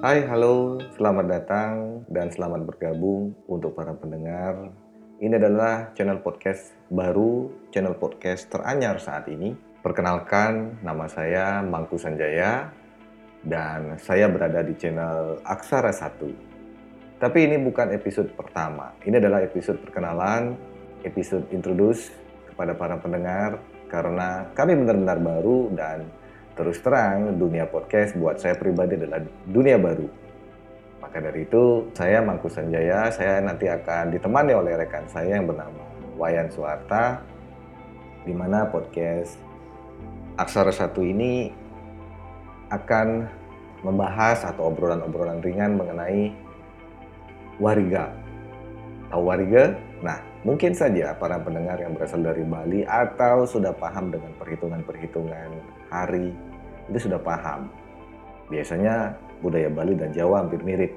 Hai, halo, selamat datang dan selamat bergabung untuk para pendengar. Ini adalah channel podcast baru, channel podcast teranyar saat ini. Perkenalkan, nama saya Mangku Sanjaya dan saya berada di channel Aksara 1. Tapi ini bukan episode pertama. Ini adalah episode perkenalan, episode introduce kepada para pendengar karena kami benar-benar baru dan Terus terang, dunia podcast buat saya pribadi adalah dunia baru. Maka dari itu, saya Mangku Sanjaya, saya nanti akan ditemani oleh rekan saya yang bernama Wayan Suarta, di mana podcast Aksara Satu ini akan membahas atau obrolan-obrolan ringan mengenai wariga. Tahu wariga? Nah, mungkin saja para pendengar yang berasal dari Bali atau sudah paham dengan perhitungan-perhitungan hari itu sudah paham. Biasanya budaya Bali dan Jawa hampir mirip.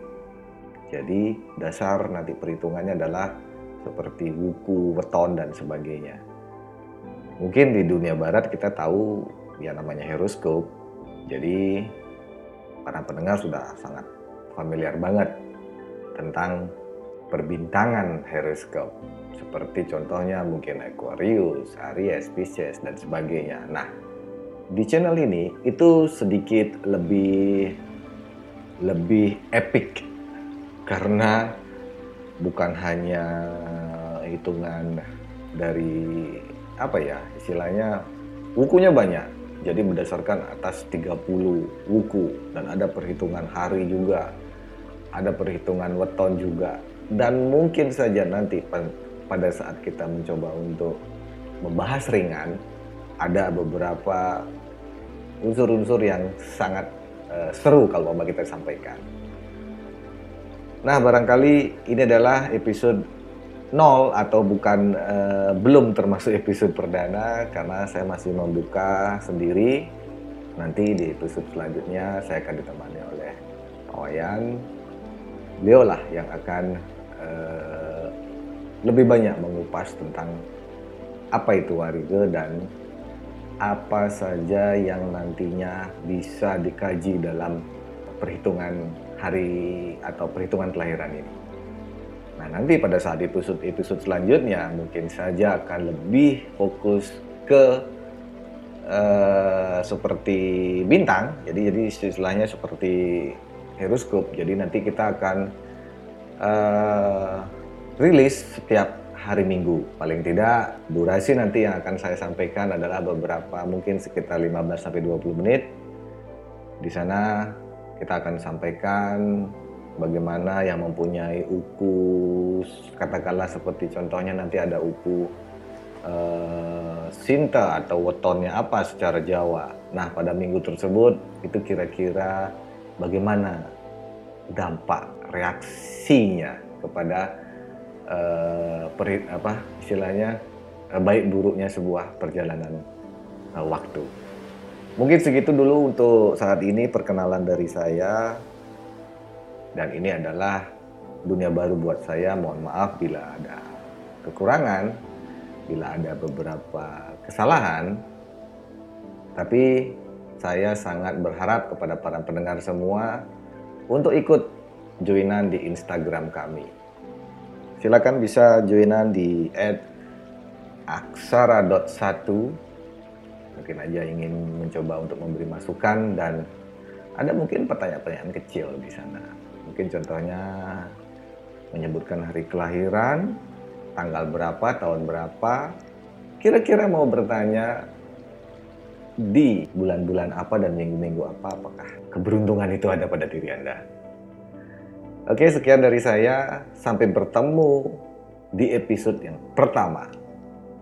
Jadi dasar nanti perhitungannya adalah seperti wuku, weton, dan sebagainya. Mungkin di dunia barat kita tahu ya namanya horoskop. Jadi para pendengar sudah sangat familiar banget tentang perbintangan horoskop. Seperti contohnya mungkin Aquarius, Aries, Pisces, dan sebagainya. Nah, di channel ini itu sedikit lebih lebih epic. Karena bukan hanya hitungan dari apa ya istilahnya wukunya banyak. Jadi berdasarkan atas 30 wuku. Dan ada perhitungan hari juga. Ada perhitungan weton juga. Dan mungkin saja nanti pada saat kita mencoba untuk membahas ringan ada beberapa unsur-unsur yang sangat uh, seru kalau mau kita sampaikan. Nah, barangkali ini adalah episode 0 atau bukan uh, belum termasuk episode perdana karena saya masih membuka sendiri. Nanti di episode selanjutnya saya akan ditemani oleh Pak Wayan. Beliau lah yang akan uh, lebih banyak mengupas tentang apa itu warige dan apa saja yang nantinya bisa dikaji dalam perhitungan hari atau perhitungan kelahiran ini. Nah, nanti pada saat episode-episode selanjutnya mungkin saja akan lebih fokus ke uh, seperti bintang. Jadi jadi istilahnya seperti horoskop. Jadi nanti kita akan uh, rilis setiap hari Minggu. Paling tidak durasi nanti yang akan saya sampaikan adalah beberapa mungkin sekitar 15 sampai 20 menit. Di sana kita akan sampaikan bagaimana yang mempunyai uku katakanlah seperti contohnya nanti ada uku uh, Sinta atau wetonnya apa secara Jawa. Nah, pada minggu tersebut itu kira-kira bagaimana dampak reaksinya kepada uh, peri, apa istilahnya uh, baik buruknya sebuah perjalanan uh, waktu. Mungkin segitu dulu untuk saat ini perkenalan dari saya dan ini adalah dunia baru buat saya. Mohon maaf bila ada kekurangan, bila ada beberapa kesalahan. Tapi saya sangat berharap kepada para pendengar semua untuk ikut joinan di Instagram kami silakan bisa joinan di at aksara.1 mungkin aja ingin mencoba untuk memberi masukan dan ada mungkin pertanyaan-pertanyaan kecil di sana. Mungkin contohnya menyebutkan hari kelahiran tanggal berapa tahun berapa. Kira-kira mau bertanya di bulan-bulan apa dan minggu-minggu apa apakah keberuntungan itu ada pada diri Anda Oke, sekian dari saya. Sampai bertemu di episode yang pertama.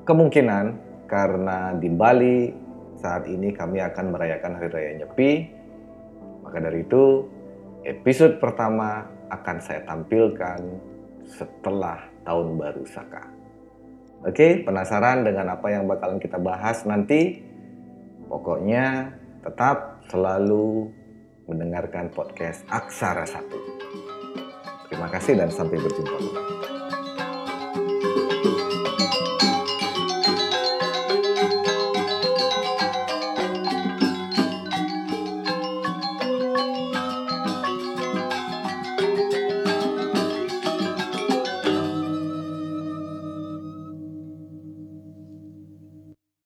Kemungkinan karena di Bali saat ini kami akan merayakan Hari Raya Nyepi. Maka dari itu, episode pertama akan saya tampilkan setelah Tahun Baru Saka. Oke, penasaran dengan apa yang bakalan kita bahas nanti? Pokoknya tetap selalu mendengarkan podcast Aksara Satu. Terima kasih dan sampai berjumpa.